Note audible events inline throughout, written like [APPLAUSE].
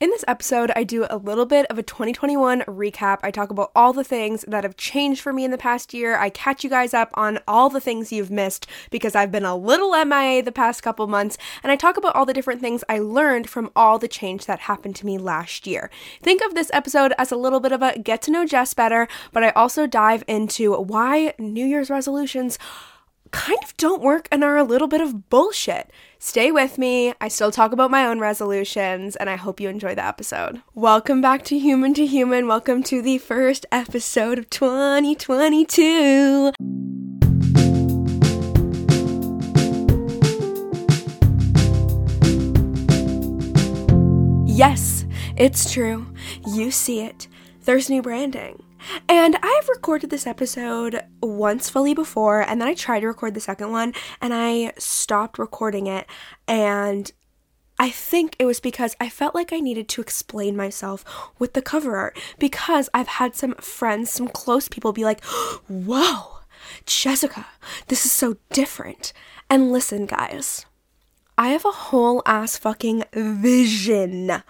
In this episode, I do a little bit of a 2021 recap. I talk about all the things that have changed for me in the past year. I catch you guys up on all the things you've missed because I've been a little MIA the past couple months, and I talk about all the different things I learned from all the change that happened to me last year. Think of this episode as a little bit of a get to know Jess better, but I also dive into why New Year's resolutions kind of don't work and are a little bit of bullshit. Stay with me. I still talk about my own resolutions, and I hope you enjoy the episode. Welcome back to Human to Human. Welcome to the first episode of 2022. Yes, it's true. You see it. There's new branding. And I've recorded this episode once fully before, and then I tried to record the second one, and I stopped recording it. And I think it was because I felt like I needed to explain myself with the cover art because I've had some friends, some close people be like, Whoa, Jessica, this is so different. And listen, guys, I have a whole ass fucking vision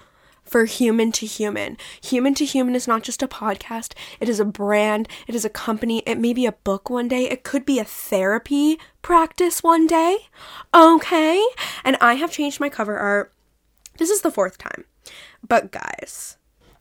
for human to human. Human to human is not just a podcast, it is a brand, it is a company, it may be a book one day, it could be a therapy practice one day. Okay? And I have changed my cover art. This is the fourth time. But guys,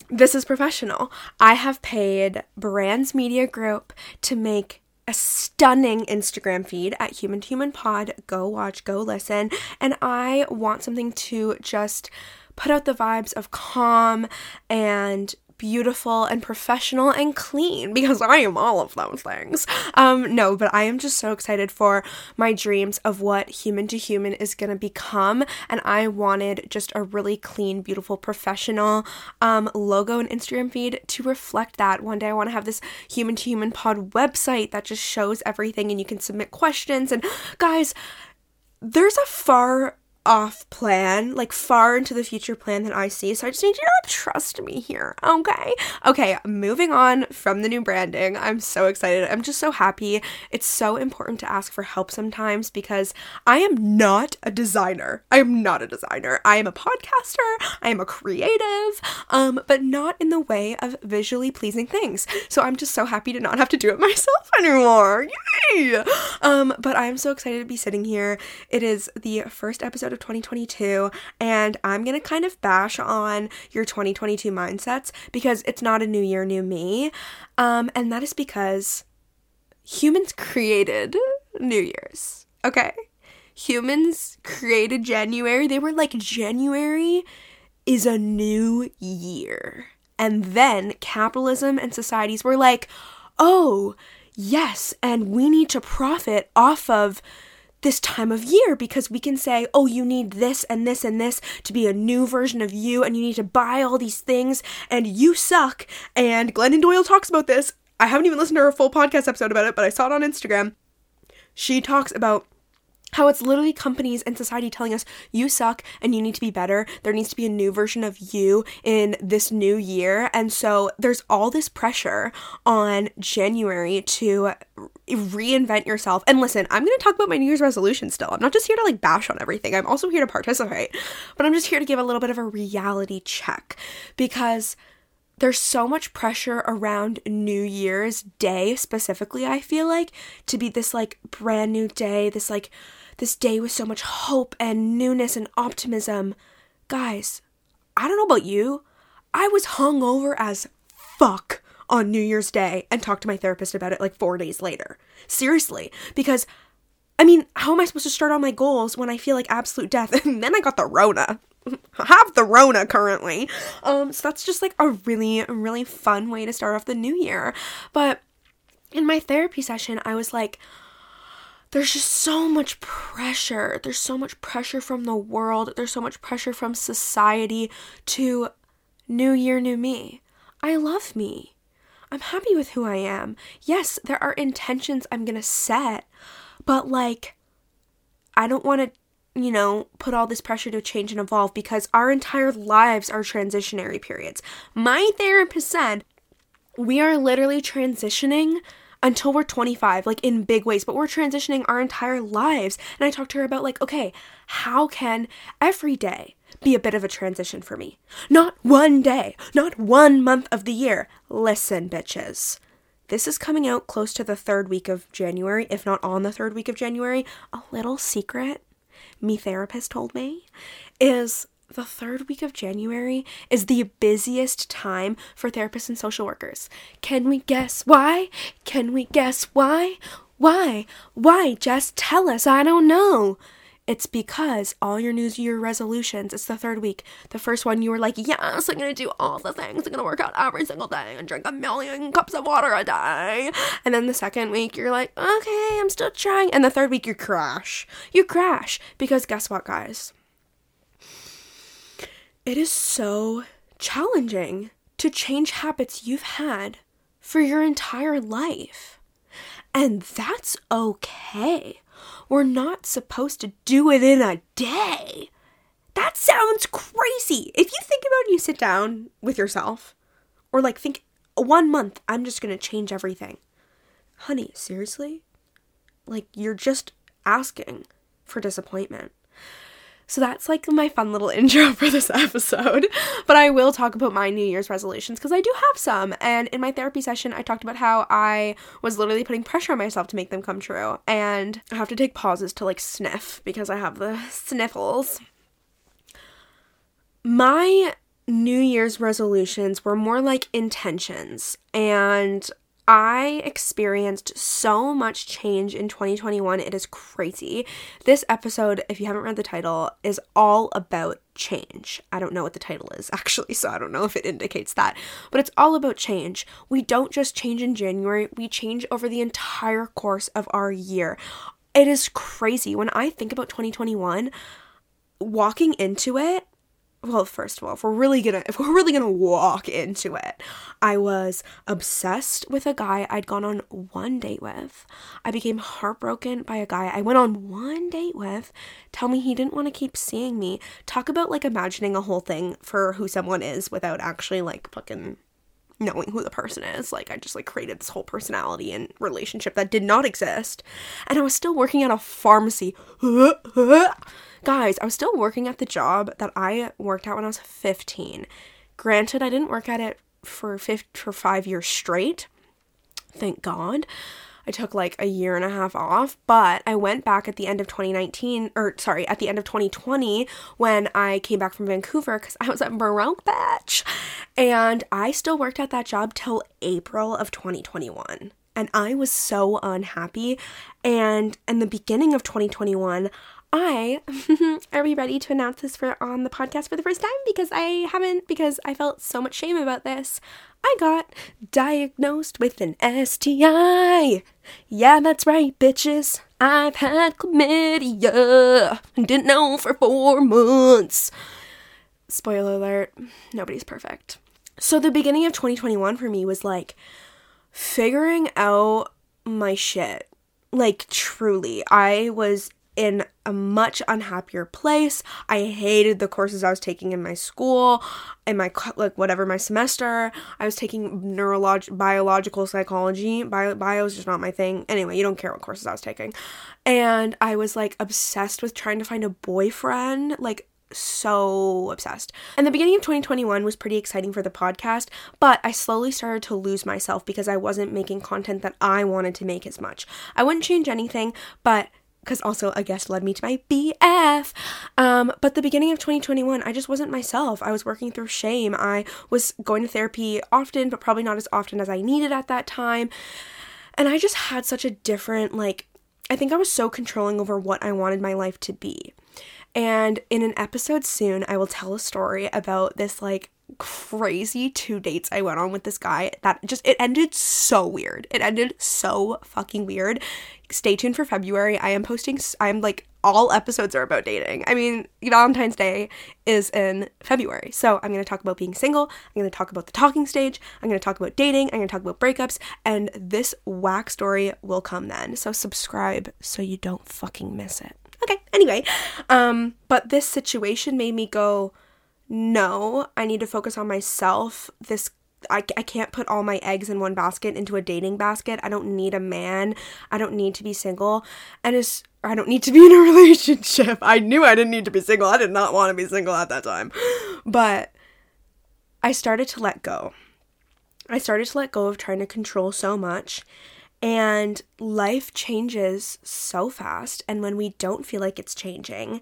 this is professional. I have paid Brands Media Group to make a stunning Instagram feed at Human to Human Pod. Go watch, go listen. And I want something to just put out the vibes of calm and beautiful and professional and clean because I am all of those things. Um, no, but I am just so excited for my dreams of what human to human is going to become. And I wanted just a really clean, beautiful, professional um, logo and Instagram feed to reflect that. One day I want to have this human to human pod website that just shows everything and you can submit questions. And guys, there's a far off plan, like far into the future plan that I see. So I just need you to trust me here, okay? Okay, moving on from the new branding. I'm so excited. I'm just so happy. It's so important to ask for help sometimes because I am not a designer. I am not a designer. I am a podcaster. I am a creative, um, but not in the way of visually pleasing things. So I'm just so happy to not have to do it [LAUGHS] myself anymore. Yay! Um, but I'm so excited to be sitting here. It is the first episode of 2022, and I'm gonna kind of bash on your 2022 mindsets because it's not a new year, new me. Um, and that is because humans created New Year's, okay? Humans created January. They were like, January is a new year. And then capitalism and societies were like, oh, yes, and we need to profit off of this time of year because we can say, oh, you need this and this and this to be a new version of you, and you need to buy all these things, and you suck. And Glennon Doyle talks about this. I haven't even listened to her full podcast episode about it, but I saw it on Instagram. She talks about how it's literally companies and society telling us you suck and you need to be better. There needs to be a new version of you in this new year. And so there's all this pressure on January to reinvent yourself. And listen, I'm going to talk about my New Year's resolution still. I'm not just here to like bash on everything. I'm also here to participate. But I'm just here to give a little bit of a reality check because there's so much pressure around New Year's Day specifically, I feel like, to be this like brand new day, this like this day with so much hope and newness and optimism. Guys, I don't know about you. I was hungover as fuck on New Year's Day and talk to my therapist about it like four days later. Seriously, because I mean, how am I supposed to start on my goals when I feel like absolute death? [LAUGHS] And then I got the Rona. [LAUGHS] have the Rona currently. Um, so that's just like a really, really fun way to start off the new year. But in my therapy session, I was like, there's just so much pressure. There's so much pressure from the world. There's so much pressure from society to new year, new me. I love me. I'm happy with who I am. Yes, there are intentions I'm going to set, but like, I don't want to you know, put all this pressure to change and evolve because our entire lives are transitionary periods. My therapist said we are literally transitioning until we're 25, like in big ways, but we're transitioning our entire lives. And I talked to her about, like, okay, how can every day be a bit of a transition for me. Not one day, not one month of the year. Listen, bitches. This is coming out close to the third week of January, if not on the third week of January. A little secret, me therapist told me, is the third week of January is the busiest time for therapists and social workers. Can we guess why? Can we guess why? Why? Why? Just tell us. I don't know. It's because all your New Year resolutions, it's the third week. The first one, you were like, yes, I'm gonna do all the things. I'm gonna work out every single day and drink a million cups of water a day. And then the second week, you're like, okay, I'm still trying. And the third week, you crash. You crash. Because guess what, guys? It is so challenging to change habits you've had for your entire life. And that's okay. We're not supposed to do it in a day. That sounds crazy. If you think about it, you sit down with yourself, or like think one month, I'm just gonna change everything. Honey, seriously? Like, you're just asking for disappointment. So that's like my fun little [LAUGHS] intro for this episode. But I will talk about my New Year's resolutions because I do have some. And in my therapy session, I talked about how I was literally putting pressure on myself to make them come true. And I have to take pauses to like sniff because I have the [LAUGHS] sniffles. My New Year's resolutions were more like intentions. And I experienced so much change in 2021. It is crazy. This episode, if you haven't read the title, is all about change. I don't know what the title is [LAUGHS] actually, so I don't know if it indicates that. But it's all about change. We don't just change in January, we change over the entire course of our year. It is crazy. When I think about 2021, walking into it, well first of all if we're really gonna if we're really gonna walk into it i was obsessed with a guy i'd gone on one date with i became heartbroken by a guy i went on one date with tell me he didn't want to keep seeing me talk about like imagining a whole thing for who someone is without actually like fucking knowing who the person is. Like, I just like created this whole personality and relationship that did not exist. And I was still working at a pharmacy. [LAUGHS] Guys, I was still working at the job that I worked at when I was 15. Granted, I didn't work at it for fifth, for 5 years straight. Thank God. I took like a year and a half off, but I went back at the end of 2019, or sorry, at the end of 2020 when I came back from Vancouver because I was at Broke Batch. And I still worked at that job till April of 2021. And I was so unhappy. And in the beginning of 2021, I [LAUGHS] are we ready to announce this for on the podcast for the first time because I haven't because I felt so much shame about this. I got diagnosed with an STI. Yeah, that's right, bitches. I've had chlamydia and didn't know for 4 months. Spoiler alert, nobody's perfect. So the beginning of 2021 for me was like figuring out my shit. Like truly, I was in a much unhappier place. I hated the courses I was taking in my school, in my like whatever my semester. I was taking neurolog biological psychology. Bio bio is just not my thing. Anyway, you don't care what courses I was taking. And I was like obsessed with trying to find a boyfriend, like so obsessed. And the beginning of 2021 was pretty exciting for the podcast, but I slowly started to lose myself because I wasn't making content that I wanted to make as much. I wouldn't change anything, but because also a guest led me to my BF. Um, but the beginning of 2021, I just wasn't myself. I was working through shame. I was going to therapy often, but probably not as often as I needed at that time. And I just had such a different, like, I think I was so controlling over what I wanted my life to be. And in an episode soon, I will tell a story about this, like, crazy two dates I went on with this guy that just it ended so weird. It ended so fucking weird. Stay tuned for February. I am posting I'm like all episodes are about dating. I mean, Valentine's Day is in February. So, I'm going to talk about being single, I'm going to talk about the talking stage, I'm going to talk about dating, I'm going to talk about breakups, and this whack story will come then. So, subscribe so you don't fucking miss it. Okay, anyway, um but this situation made me go no, I need to focus on myself. This I, I can't put all my eggs in one basket into a dating basket. I don't need a man. I don't need to be single. And it's, I don't need to be in a [LAUGHS] relationship. I knew I didn't need to be single. I did not want to be single at that time. But I started to let go. I started to let go of trying to control so much. And life changes so fast. And when we don't feel like it's changing,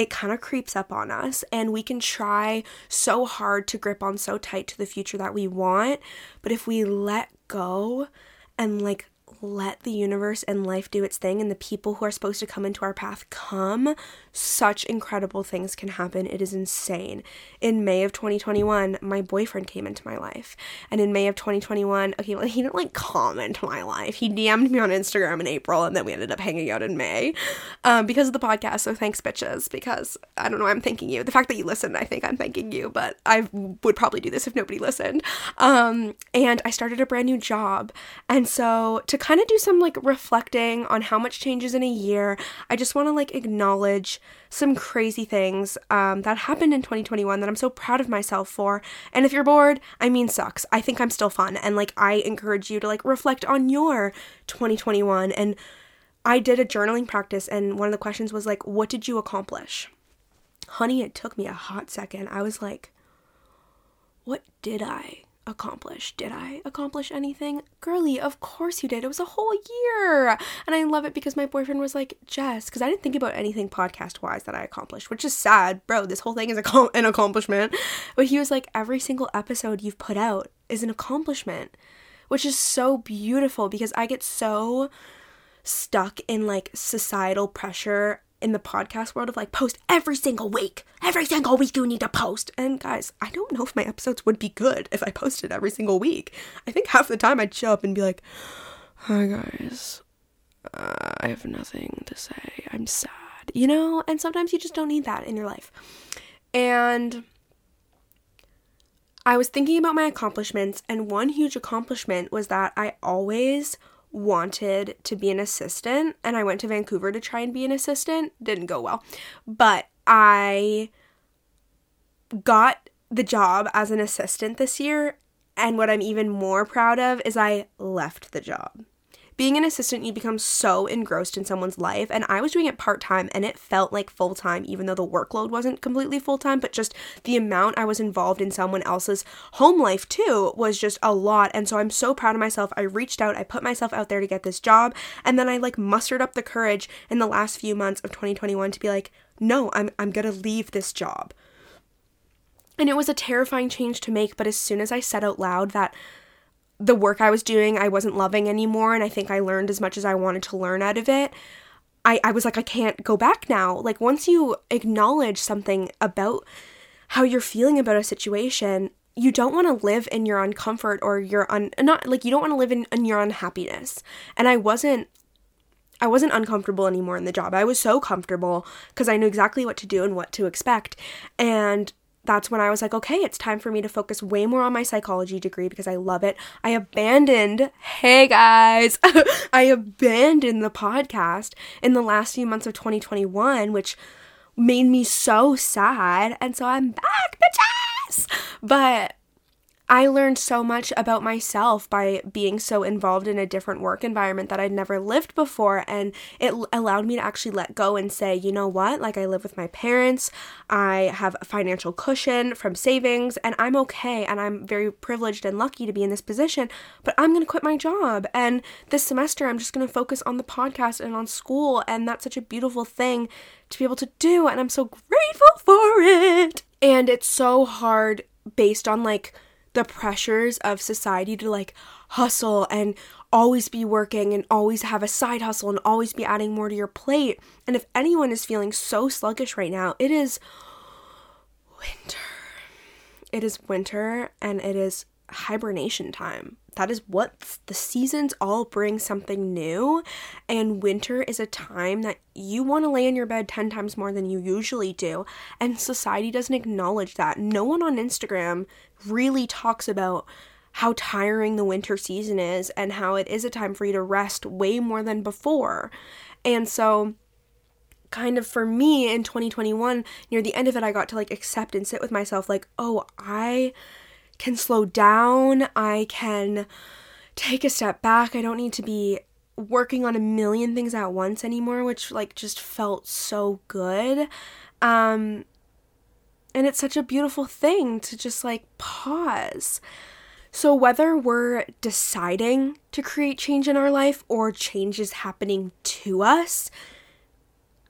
it kind of creeps up on us. And we can try so hard to grip on so tight to the future that we want. But if we let go and like let the universe and life do its thing and the people who are supposed to come into our path come, such incredible things can happen. It is insane. In May of 2021, my boyfriend came into my life. And in May of 2021, okay, well, he didn't like comment my life. He DM'd me on Instagram in April and then we ended up hanging out in May um, because of the podcast. So thanks, bitches, because I don't know, I'm thanking you. The fact that you listened, I think I'm thanking you, but I would probably do this if nobody listened. Um, and I started a brand new job. And so to kind of do some like reflecting on how much changes in a year, I just want to like acknowledge some crazy things um, that happened in 2021 that I'm so proud of myself for. And if you're bored, I mean, sucks. I think I'm still fun. And like, I encourage you to like reflect on your 2021. And I did a journaling practice, and one of the questions was like, what did you accomplish? Honey, it took me a hot second. I was like, what did I accomplish? Did I accomplish anything? Girly, of course you did. It was a whole year. And I love it because my boyfriend was like, Jess, because I didn't think about anything podcast wise that I accomplished, which is sad. Bro, this whole thing is a, an accomplishment. But he was like, every single episode you've put out is an accomplishment, which is so beautiful because I get so stuck in like societal pressure in the podcast world of like post every single week. Every single week you need to post. And guys, I don't know if my episodes would be good if I posted every single week. I think half the time I'd show up and be like, "Hi guys. Uh, I have nothing to say. I'm sad." You know? And sometimes you just don't need that in your life. And I was thinking about my accomplishments, and one huge accomplishment was that I always wanted to be an assistant and I went to Vancouver to try and be an assistant. Didn't go well. But I got the job as an assistant this year. And what I'm even more proud of is I left the job being an assistant, you become so engrossed in someone's life. And I was doing it part time and it felt like full time, even though the workload wasn't completely full time, but just the amount I was involved in someone else's home life too was just a lot. And so I'm so proud of myself. I reached out, I put myself out there to get this job. And then I like mustered up the courage in the last few months of 2021 to be like, no, I'm, I'm gonna leave this job. And it was a terrifying change to make, but as soon as I said out loud that the work I was doing I wasn't loving anymore and I think I learned as much as I wanted to learn out of it. I, I was like, I can't go back now. Like once you acknowledge something about how you're feeling about a situation, you don't want to live in your uncomfort or your un not like you don't want to live in, in your unhappiness. And I wasn't I wasn't uncomfortable anymore in the job. I was so comfortable because I knew exactly what to do and what to expect. And that's when I was like, okay, it's time for me to focus way more on my psychology degree because I love it. I abandoned, hey guys, [LAUGHS] I abandoned the podcast in the last few months of 2021, which made me so sad. And so I'm back, bitches! But I learned so much about myself by being so involved in a different work environment that I'd never lived before. And it allowed me to actually let go and say, you know what? Like, I live with my parents, I have a financial cushion from savings, and I'm okay. And I'm very privileged and lucky to be in this position, but I'm going to quit my job. And this semester, I'm just going to focus on the podcast and on school. And that's such a beautiful thing to be able to do. And I'm so grateful for it. And it's so hard based on like, the pressures of society to like hustle and always be working and always have a side hustle and always be adding more to your plate. And if anyone is feeling so sluggish right now, it is winter. It is winter and it is hibernation time. That is what the seasons all bring something new. And winter is a time that you want to lay in your bed 10 times more than you usually do. And society doesn't acknowledge that. No one on Instagram really talks about how tiring the winter season is and how it is a time for you to rest way more than before. And so, kind of for me in 2021, near the end of it, I got to like accept and sit with myself, like, oh, I can slow down. I can take a step back. I don't need to be working on a million things at once anymore, which like just felt so good. Um and it's such a beautiful thing to just like pause. So, whether we're deciding to create change in our life or change is happening to us,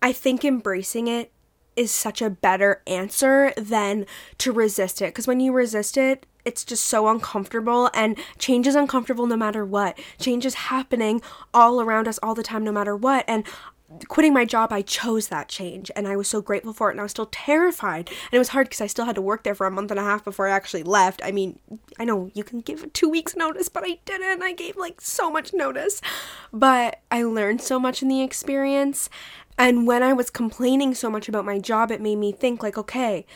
I think embracing it is such a better answer than to resist it. Because when you resist it, it's just so uncomfortable, and change is uncomfortable no matter what. Change is happening all around us all the time, no matter what. And quitting my job, I chose that change and I was so grateful for it. And I was still terrified. And it was hard because I still had to work there for a month and a half before I actually left. I mean, I know you can give two weeks' notice, but I didn't. I gave like so much notice. But I learned so much in the experience. And when I was complaining so much about my job, it made me think, like, okay,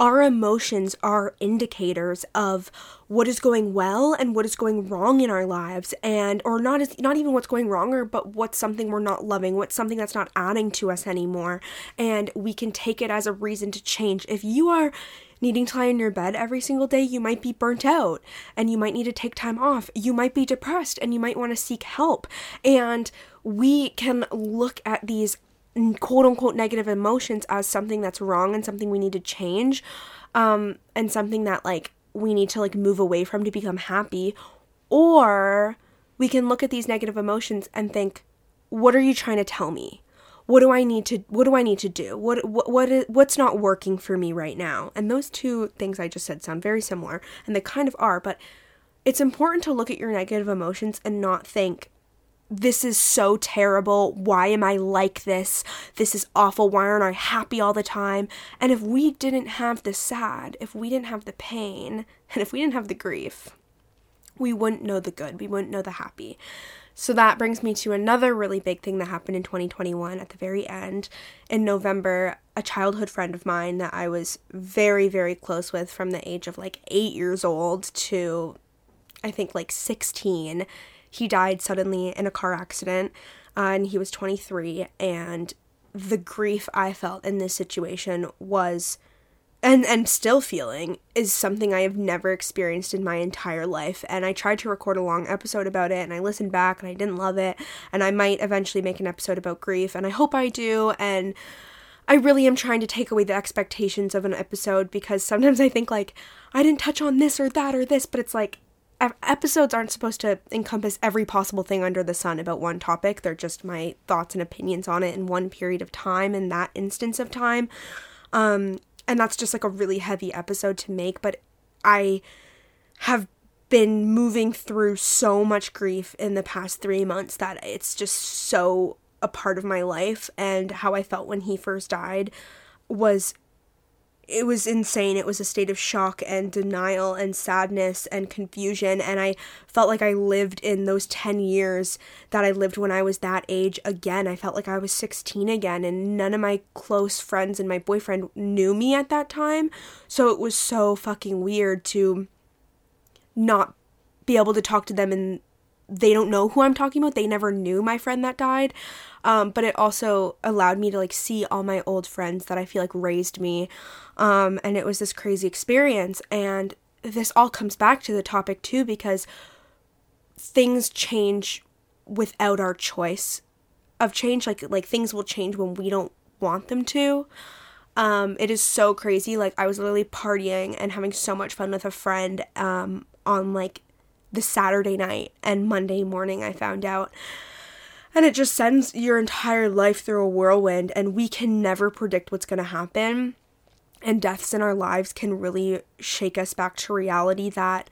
our emotions are indicators of what is going well and what is going wrong in our lives and or not as not even what's going wrong or but what's something we're not loving what's something that's not adding to us anymore and we can take it as a reason to change if you are needing to lie in your bed every single day, you might be burnt out and you might need to take time off. You might be depressed and you might want to seek help. And we can look at these quote unquote negative emotions as something that's wrong and something we need to change um and something that like we need to like move away from to become happy. Or we can look at these negative emotions and think what are you trying to tell me? What do i need to what do i need to do? What what what is, what's not working for me right now? And those two things i just said sound very similar and they kind of are but it's important to look at your negative emotions and not think this is so terrible. Why am I like this? This is awful. Why aren't I happy all the time? And if we didn't have the sad, if we didn't have the pain, [LAUGHS] and if we didn't have the grief, we wouldn't know the good. We wouldn't know the happy. So that brings me to another really big thing that happened in 2021 at the very end. In November, a childhood friend of mine that I was very, very close with from the age of like eight years old to I think like 16 he died suddenly in a car accident uh, and he was 23 and the grief i felt in this situation was and and still feeling is something i have never experienced in my entire life and i tried to record a long episode about it and i listened back and i didn't love it and i might eventually make an episode about grief and i hope i do and I really am trying to take away the expectations of an episode because sometimes I think like I didn't touch on this or that or this, but it's like episodes aren't supposed to encompass every possible thing under the sun about one topic. They're just my thoughts and opinions on it in one period of time, in that instance of time. Um, and that's just like a really heavy episode to make, but I have been moving through so much grief in the past three months that it's just so a part of my life. And how I felt when he first died was it was insane. It was a state of shock and denial and sadness and confusion. And I felt like I lived in those 10 years that I lived when I was that age again. I felt like I was 16 again, and none of my close friends and my boyfriend knew me at that time. So it was so fucking weird to not be able to talk to them and they don't know who I'm talking about. They never knew my friend that died. Um, but it also allowed me to like see all my old friends that I feel like raised me. Um, and it was this crazy experience. And this all comes back to the topic too, because things change without our choice of change. Like like things will change when we don't want them to. Um, it is so crazy. Like I was literally partying and having so much fun with a friend um, on like the Saturday night and Monday morning I found out. And it just sends your entire life through a whirlwind, and we can never predict what's going to happen. And deaths in our lives can really shake us back to reality that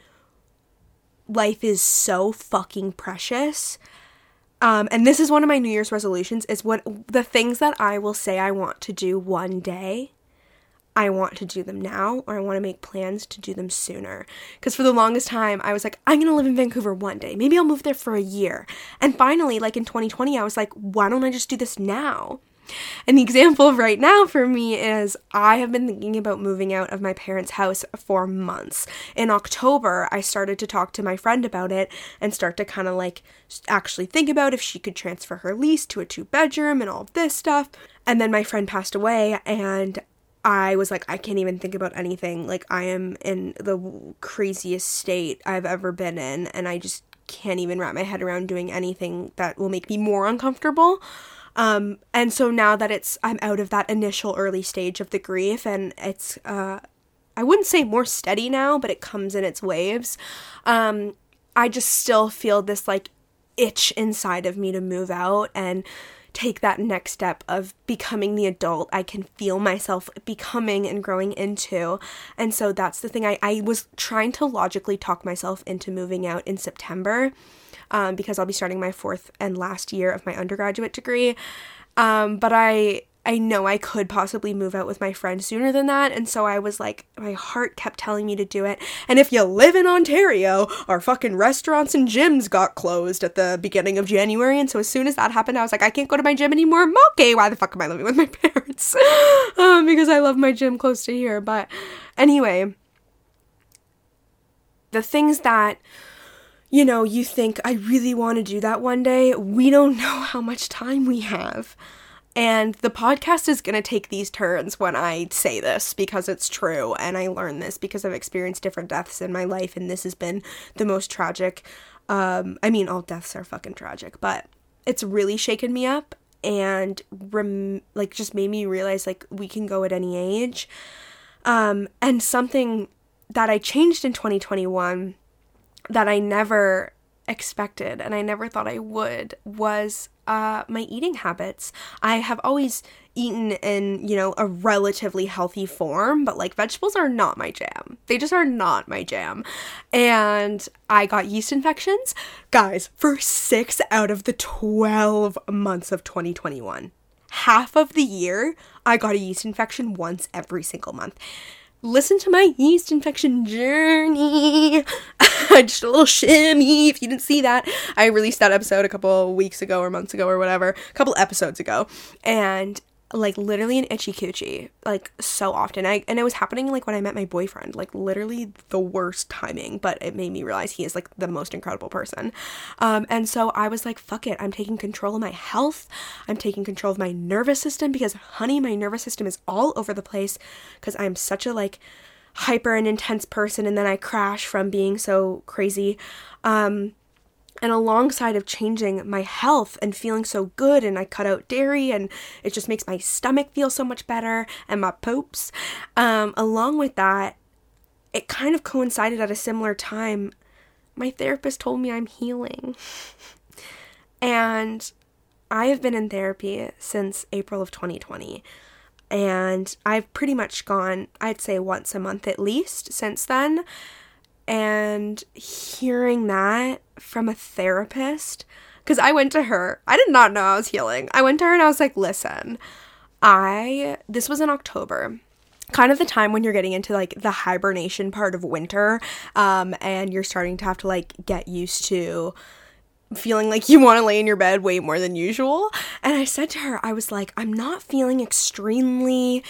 life is so fucking precious. Um, and this is one of my New Year's resolutions is what the things that I will say I want to do one day I want to do them now or I want to make plans to do them sooner. Because for the longest time, I was like, I'm going to live in Vancouver one day. Maybe I'll move there for a year. And finally, like in 2020, I was like, why don't I just do this now? And the example right now for me is I have been thinking about moving out of my parents' house for months. In October, I started to talk to my friend about it and start to kind of like actually think about if she could transfer her lease to a two bedroom and all this stuff. And then my friend passed away, and I was like, I can't even think about anything. Like, I am in the craziest state I've ever been in, and I just can't even wrap my head around doing anything that will make me more uncomfortable. Um, and so now that it's, I'm out of that initial early stage of the grief, and it's, uh, I wouldn't say more steady now, but it comes in its waves. Um, I just still feel this like itch inside of me to move out and take that next step of becoming the adult I can feel myself becoming and growing into. And so that's the thing. I, I was trying to logically talk myself into moving out in September um, because I'll be starting my fourth and last year of my undergraduate degree. Um, but I I know I could possibly move out with my friend sooner than that. And so I was like, my heart kept telling me to do it. And if you live in Ontario, our fucking restaurants and gyms got closed at the beginning of January. And so as soon as that happened, I was like, I can't go to my gym anymore. Okay, why the fuck am I living with my [LAUGHS] parents? um, because I love my gym close to here. But anyway, the things that you know, you think, I really want to do that one day, we don't [LAUGHS] know how much time we have. And the podcast is going to take these turns when I say this because it's true. And I learned this because I've experienced different deaths in my life, and this has been the most tragic. Um, I mean, all deaths are fucking tragic, but it's really shaken me up and rem- like just made me realize like we can go at any age. Um, and something that I changed in 2021 that I never expected and I never thought I would was uh, my eating habits. I have always eaten in, you know, a relatively healthy form, but like vegetables are not my jam. They just are not my jam. And I got yeast infections, guys, for six out of the 12 months of 2021. Half of the year, I got a yeast infection once every single month listen to my yeast infection journey. [LAUGHS] Just [LAUGHS] a little shimmy if you didn't see that. I released that episode a couple weeks ago or months ago or whatever, a couple episodes ago. And like literally an itchy coochie like so often I and it was happening like when I met my boyfriend like literally the worst timing but it made me realize he is like the most incredible person um and so I was like fuck it I'm taking control of my health I'm taking control of my nervous system because honey my nervous system is all over the place because I'm such a like hyper and intense person and then I crash from being so crazy. Um and alongside of changing my health and feeling so good and i cut out dairy and it just makes my stomach feel so much better and my poops um, along with that it kind of coincided at a similar time. My therapist told me i'm healing. [LAUGHS] And i have been in therapy since april of 2020 and i've pretty much gone i'd say once a month at least since then and hearing that from a therapist, because I went to her, I did not know I was healing. I went to her and I was like, listen, I, this was in October kind of the time when you're getting into like the hibernation part of winter um, and you're starting to have to like get used to feeling like you want to lay in your bed way more than usual and i said to her i was like i'm not feeling extremely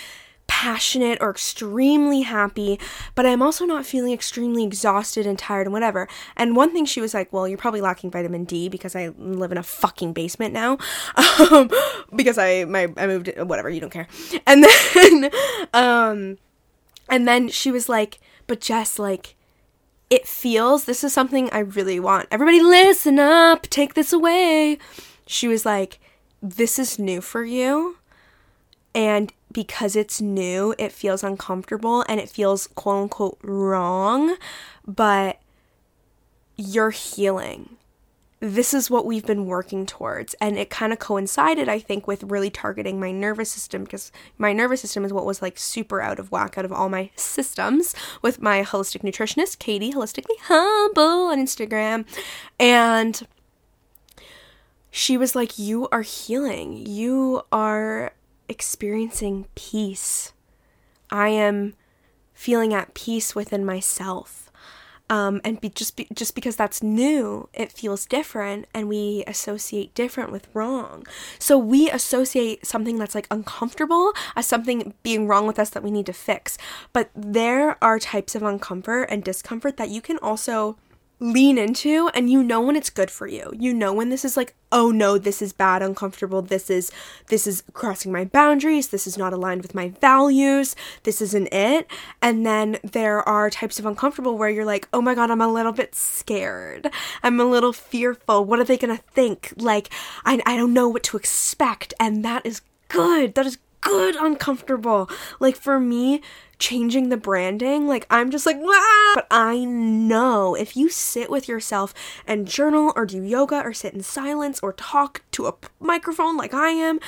passionate or extremely happy, but I'm also not feeling extremely exhausted and tired and whatever. And one thing she was like, Well, you're probably lacking vitamin D because I live in a fucking basement now. [LAUGHS] Um, because I my I moved it, whatever, you don't care. And [LAUGHS] then um and then she was like, But Jess, like it feels this is something I really want. Everybody listen up, take this away. She was like, This is new for you. And because it's new, it feels uncomfortable and it feels quote unquote wrong, but you're healing. This is what we've been working towards. And it kind of coincided, I think, with really targeting my nervous system because my nervous system is what was like super out of whack out of all my systems with my holistic nutritionist, Katie, holistically humble on Instagram. And she was like, You are healing. You are experiencing peace. I am feeling at peace within myself. Um, and be, just be, just because that's new, it feels different, and we associate different with wrong. So we associate something that's like uncomfortable as something being wrong with us that we need to fix. But there are types of uncomfort and discomfort that you can also lean into and you know when it's good for you. You know when this is like, oh no, this is bad, uncomfortable, this is this is crossing my boundaries, this is not aligned with my values, this isn't it. And then there are types of uncomfortable where you're like, oh my god, I'm a little bit scared. I'm a little fearful. What are they gonna think? Like, I, I don't know what to expect. And that is good. That is good uncomfortable. Like for me, changing the branding, like I'm just like, but I know if you sit with yourself and journal or do yoga or sit in silence or talk to a microphone like I am,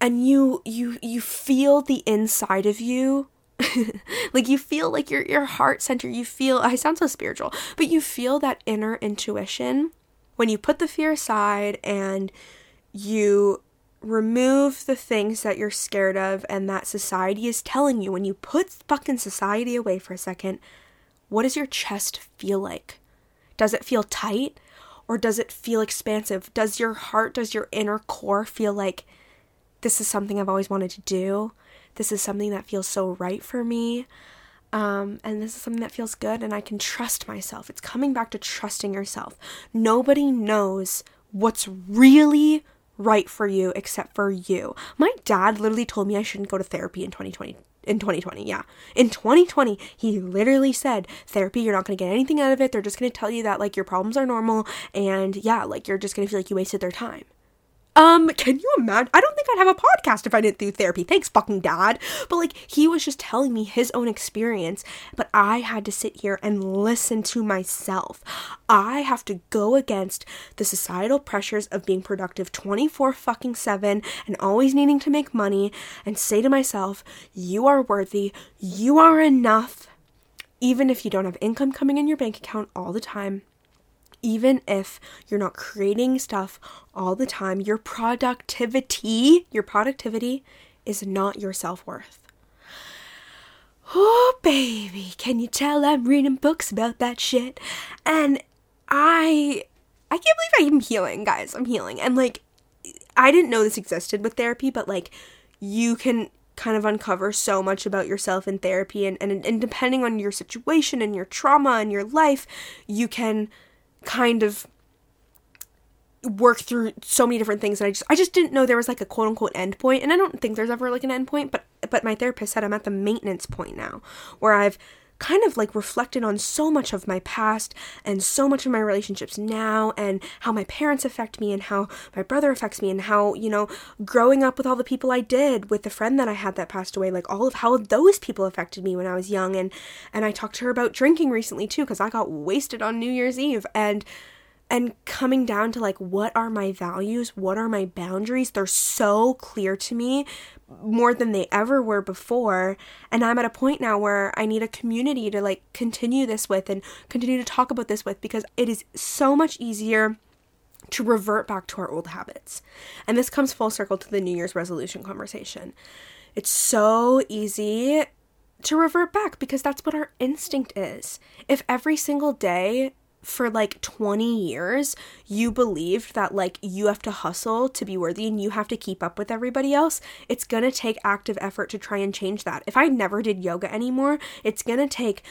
and you you you feel the inside of you [LAUGHS] like you feel like your your heart center you feel I sound so spiritual but you feel that inner intuition when you put the fear aside and you remove the things that you're scared of and that society is telling you. When you put fucking society away for a second what does your chest feel like? Does it feel tight or does it feel expansive? Does your heart does your inner core feel like this is something i've always wanted to do? This is something that feels so right for me. Um, and this is something that feels good and i can trust myself. It's coming back to trusting yourself. Nobody knows what's really right for you except for you. My dad literally told me I shouldn't go to therapy in 2020. In 2020, yeah. In 2020, he literally said, Therapy, you're not gonna get anything out of it. They're just gonna tell you that, like, your problems are normal, and yeah, like, you're just gonna feel like you wasted their time. Um, can you imagine? I don't think I'd have a podcast if I didn't do therapy. Thanks, fucking dad. But like, he was just telling me his own experience, but I had to sit here and listen to myself. I have to go against the societal pressures of being productive 24 fucking 7 and always needing to make money and say to myself, you are worthy, you are enough, even if you don't have income coming in your bank account all the time even if you're not creating stuff all the time, your productivity, your productivity is not your self worth. Oh, baby, can you tell I'm reading books about that shit? And I, I can't believe I'm healing, guys. I'm healing. And like, I didn't know this existed with therapy, but like, you can kind of uncover so much about yourself in therapy. And, and, and depending on your situation and your trauma and your life, you can kind of work through so many different things and I just I just didn't know there was like a quote unquote end point and I don't think there's ever like an end point but but my therapist said I'm at the maintenance point now where I've kind of like reflected on so much of my past and so much of my relationships now and how my parents affect me and how my brother affects me and how you know growing up with all the people I did with the friend that I had that passed away like all of how those people affected me when I was young. And and I talked to her about drinking recently too cuz I got wasted on New Year's Eve. And and coming down to like what are my values? What are my boundaries? They're so clear to me more than they ever were before. And i'm at a point now where i need a community to like continue this with and continue to talk about this with because it is so much easier to revert back to our old habits. And this comes full circle to the new year's resolution conversation. It's so easy to revert back because that's what our instinct is. If every single day for like 20 years you believed that like you have to hustle to be worthy and you have to keep up with everybody else, it's gonna take active effort to try and change that. If I never did yoga anymore, it's gonna take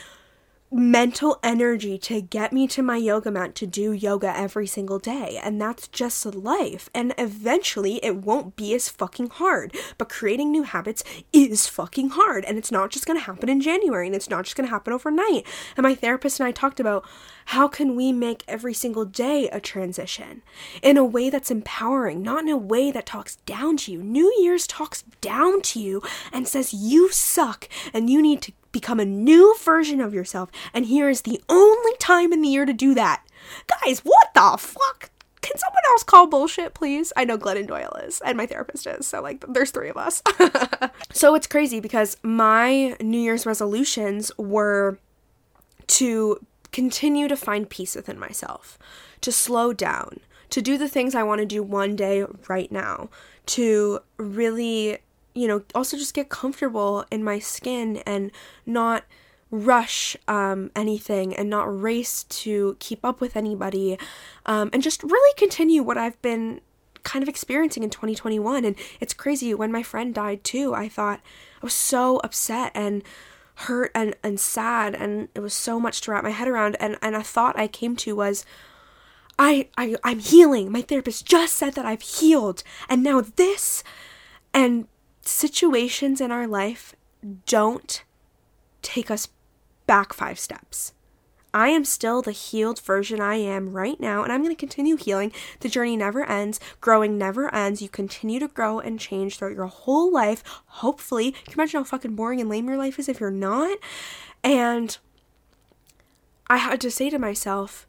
mental energy to get me to my yoga mat to do yoga every single day. And that's just life. And eventually it won't be as fucking hard. But creating new habits is fucking hard. And it's not just gonna happen in January and it's not just gonna happen overnight. And my therapist and I talked about how can we make every single day a transition in a way that's empowering, not in a way that talks down to you. New Year's talks down to you and says you suck and you need to become a new version of yourself. And here is the only time in the year to do that. Guys, what the fuck? Can someone else call bullshit, please? I know Glennon Doyle is, and my therapist is, so like there's three of us. [LAUGHS] so it's crazy because my New Year's resolutions were to continue to find peace within myself, to slow down, to do the things I want to do one day right now, to really you know, also just get comfortable in my skin and not rush um, anything and not race to keep up with anybody um, and just really continue what I've been kind of experiencing in 2021. And it's crazy when my friend died too, I thought I was so upset and hurt and, and sad and it was so much to wrap my head around and, and a thought I came to was I, I I'm healing. My therapist just said that I've healed and now this and situations in our life don't take us back five steps. I am still the healed version I am right now, and I'm going to continue healing. The journey never ends, growing never ends. You continue to grow and change throughout your whole life. Hopefully, can you imagine how fucking boring and lame your life is if you're not? And I had to say to myself,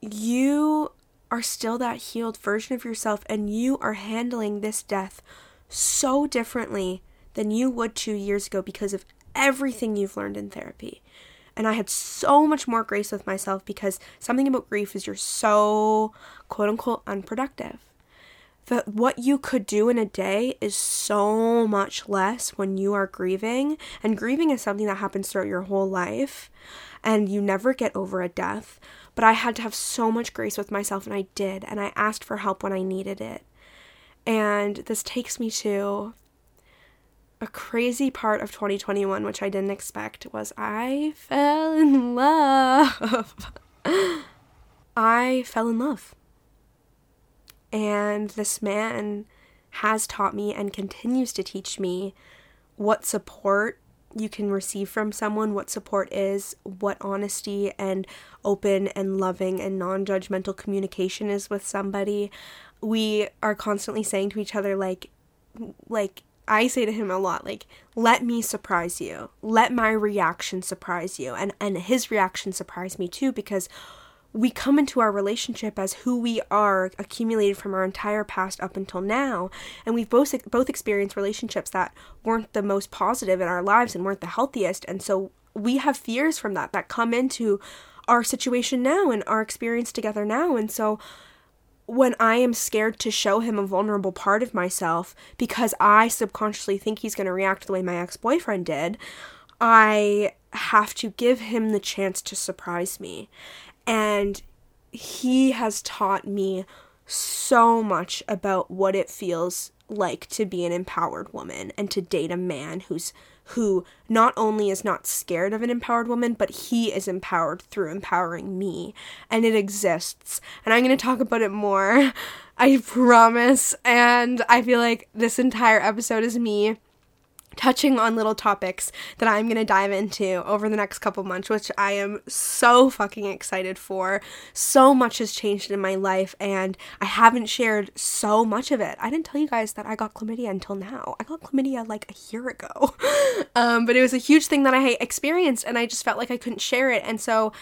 you are still that healed version of yourself, and you are handling this death so differently than you would two years ago because of everything you've learned in therapy. And I had so much more grace with myself because something about grief is you're so quote unquote unproductive. That what you could do in a day is so much less when you are grieving. And grieving is something that happens throughout your whole life and you never get over a death. But I had to have so much grace with myself, and I did. And I asked for help when I needed it. And this takes me to a crazy part of 2021, which I didn't expect, was I fell in love. [LAUGHS] I fell in love. And this man has taught me and continues to teach me what support you can receive from someone, what support is, what honesty and open and loving and non judgmental communication is with somebody. We are constantly saying to each other, like, like I say to him a lot, like, let me surprise you. Let my reaction surprise you. And and his reaction surprised me too because we come into our relationship as who we are accumulated from our entire past up until now and we've both both experienced relationships that weren't the most positive in our lives and weren't the healthiest and so we have fears from that that come into our situation now and our experience together now and so when I am scared to show him a vulnerable part of myself because I subconsciously think he's going to react the way my ex boyfriend did, I have to give him the chance to surprise me. And he has taught me so much about what it feels like to be an empowered woman and to date a man who's who not only is not scared of an empowered woman, but he is empowered through empowering me. And it exists. And I'm going to talk about it more. [LAUGHS] I promise. And I feel like this entire episode is me touching on little topics that I'm going to dive into over the next couple months, which I am so fucking excited for. So much has changed in my life, and I haven't shared so much of it. I didn't tell you guys that I got chlamydia until now. I got chlamydia like a year ago. [LAUGHS] um, but it was a huge thing that I experienced, and I just felt like I couldn't share it. And so,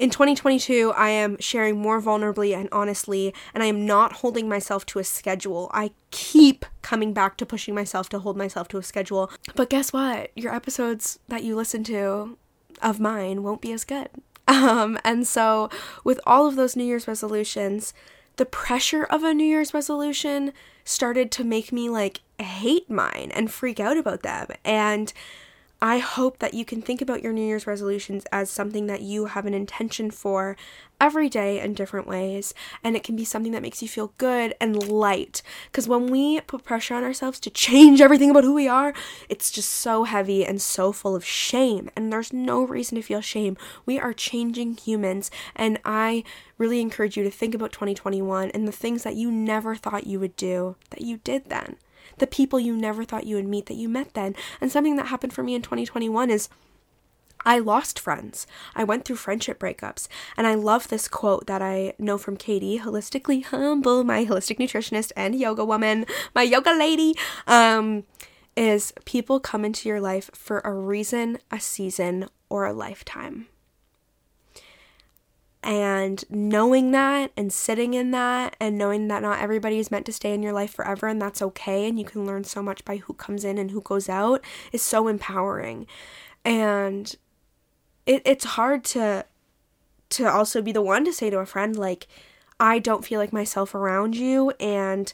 in 2022, I am sharing more vulnerably and honestly, and I am not holding myself to a schedule. I keep coming back to pushing myself to hold myself to a schedule. But guess what? Your episodes that you listen to of mine won't be as good. [LAUGHS] Um, and so, with all of those New Year's resolutions, the pressure of a New Year's resolution started to make me like hate mine and freak out about them. And I hope that you can think about your New Year's resolutions as something that you have an intention for every day in different ways, and it can be something that makes you feel good and light. Because when we put pressure on ourselves to change everything about who we are, it's just so heavy and so full of shame, and there's no reason to feel shame. We are changing humans, and I really encourage you to think about 2021 and the things that you never thought you would do that you did then the people you never thought you would meet that you met then. And something that happened for me in 2021 is I lost friends. I went through friendship breakups. And I love this quote that I know from Katie, holistically humble, my holistic nutritionist and yoga woman, my yoga lady. Um, is people come into your life for a reason, a season, or a lifetime. And knowing that and sitting in that and knowing that not everybody is meant to stay in your life forever and that's okay and you can learn so much by who comes in and who goes out is so empowering. And it, it's hard to to also be the one to say to a friend like I don't feel like myself around you and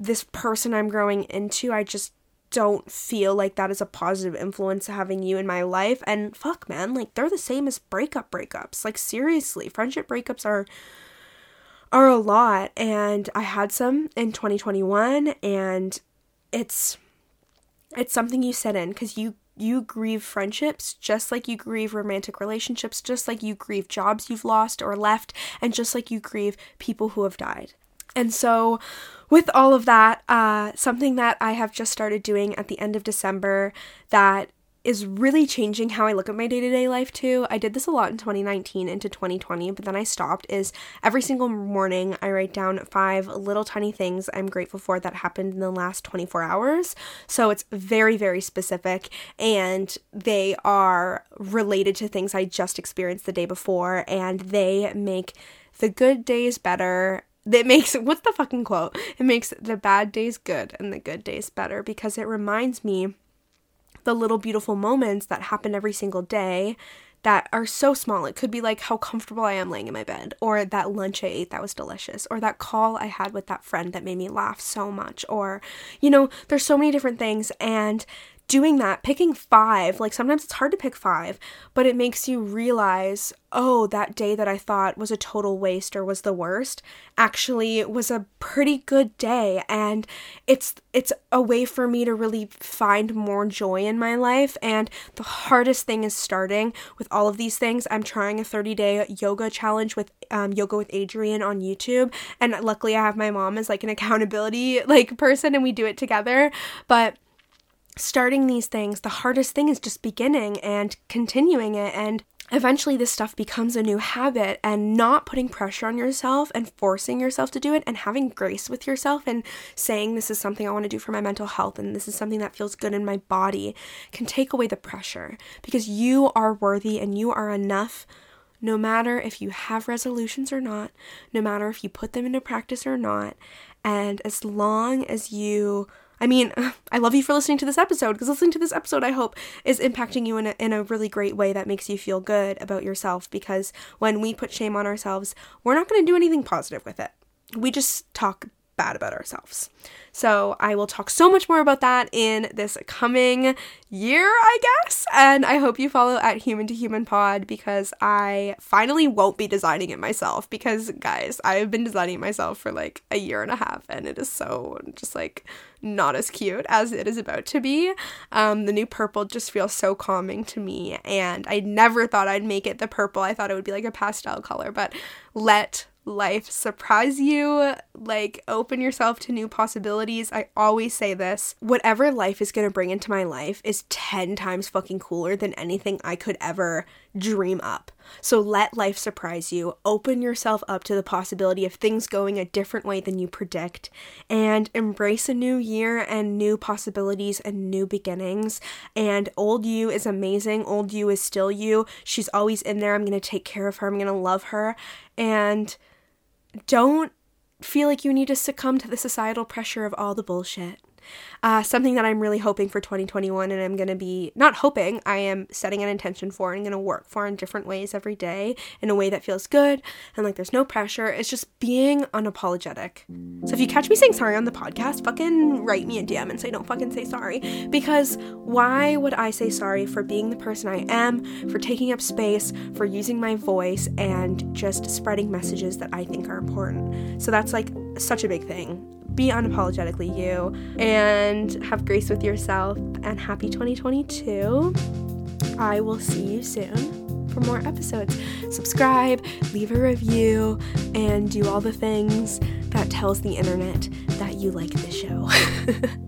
this person I'm growing into I just don't feel like that is a positive influence having you in my life. And fuck, man, like they're the same as breakup breakups. Like seriously, friendship breakups are are a lot and I had some in 2021 and it's it's something you set in cuz you you grieve friendships just like you grieve romantic relationships, just like you grieve jobs you've lost or left, and just like you grieve people who have died. And so, with all of that, uh, something that I have just started doing at the end of December that is really changing how I look at my day to day life too. I did this a lot in 2019 into 2020, but then I stopped. Is every single morning I write down five little tiny things I'm grateful for that happened in the last 24 hours. So it's very, very specific and they are related to things I just experienced the day before and they make the good days better that makes what's the fucking quote? It makes the bad days good and the good days better because it reminds me the little beautiful moments that happen every single day that are so small. It could be like how comfortable I am laying in my bed, or that lunch I ate that was delicious, or that call I had with that friend that made me laugh so much, or, you know, there's so many different things. And doing that, picking five, like sometimes it's hard to pick five, but it makes you realize, oh, that day that I thought was a total waste or was the worst actually was a pretty good day. And it's it's a way for me to really find more joy in my life. And the hardest thing is starting with all of these things. I'm trying a 30-day yoga challenge with um, yoga with Adriene on YouTube. And luckily I have my mom as like an accountability like person and we do it together, but starting these things, the hardest thing is just beginning and continuing it. And eventually, this stuff becomes a new habit, and not putting pressure on yourself and forcing yourself to do it, and having grace with yourself and saying, This is something I want to do for my mental health, and this is something that feels good in my body, can take away the pressure because you are worthy and you are enough. No matter if you have resolutions or not, no matter if you put them into practice or not, and as long as you I mean, [SIGHS] I love you for listening to this episode because listening to this episode, I hope, is impacting you in a, in a really great way that makes you feel good about yourself. Because when we put shame on ourselves, we're not going to do anything positive with it. We just talk bad about ourselves. So I will talk so much more about that in this coming year, I guess. And I hope you follow at Human to Human Pod because I finally won't be designing it myself. Because, guys, I've been designing it myself for like a year and a half, and it is so just like not as cute as it is about to be. Um, the new purple just feels so calming to me, and I never thought I'd make it the purple. I thought it would be like a pastel color, but let life surprise you, like open yourself to new possibilities. I always say this whatever life is gonna bring into my life is 10 times fucking cooler than anything I could ever dream up. So let life surprise you. Open yourself up to the possibility of things going a different way than you predict and embrace a new year and new possibilities and new beginnings. And old you is amazing. Old you is still you. She's always in there. I'm going to take care of her. I'm going to love her. And don't feel like you need to succumb to the societal pressure of all the bullshit. Uh, something that I'm really hoping for 2021, and I'm going to be not hoping, I am setting an intention for and going to work for in different ways every day in a way that feels good and like there's no pressure. It's just being unapologetic. So if you catch me saying sorry on the podcast, fucking write me a DM and say don't fucking say sorry. Because why would I say sorry for being the person I am, for taking up space, for using my voice, and just spreading messages that I think are important? So that's like such a big thing be unapologetically you and have grace with yourself and happy 2022. I will see you soon for more episodes. Subscribe, leave a review, and do all the things that tells the internet that you like the show. [LAUGHS]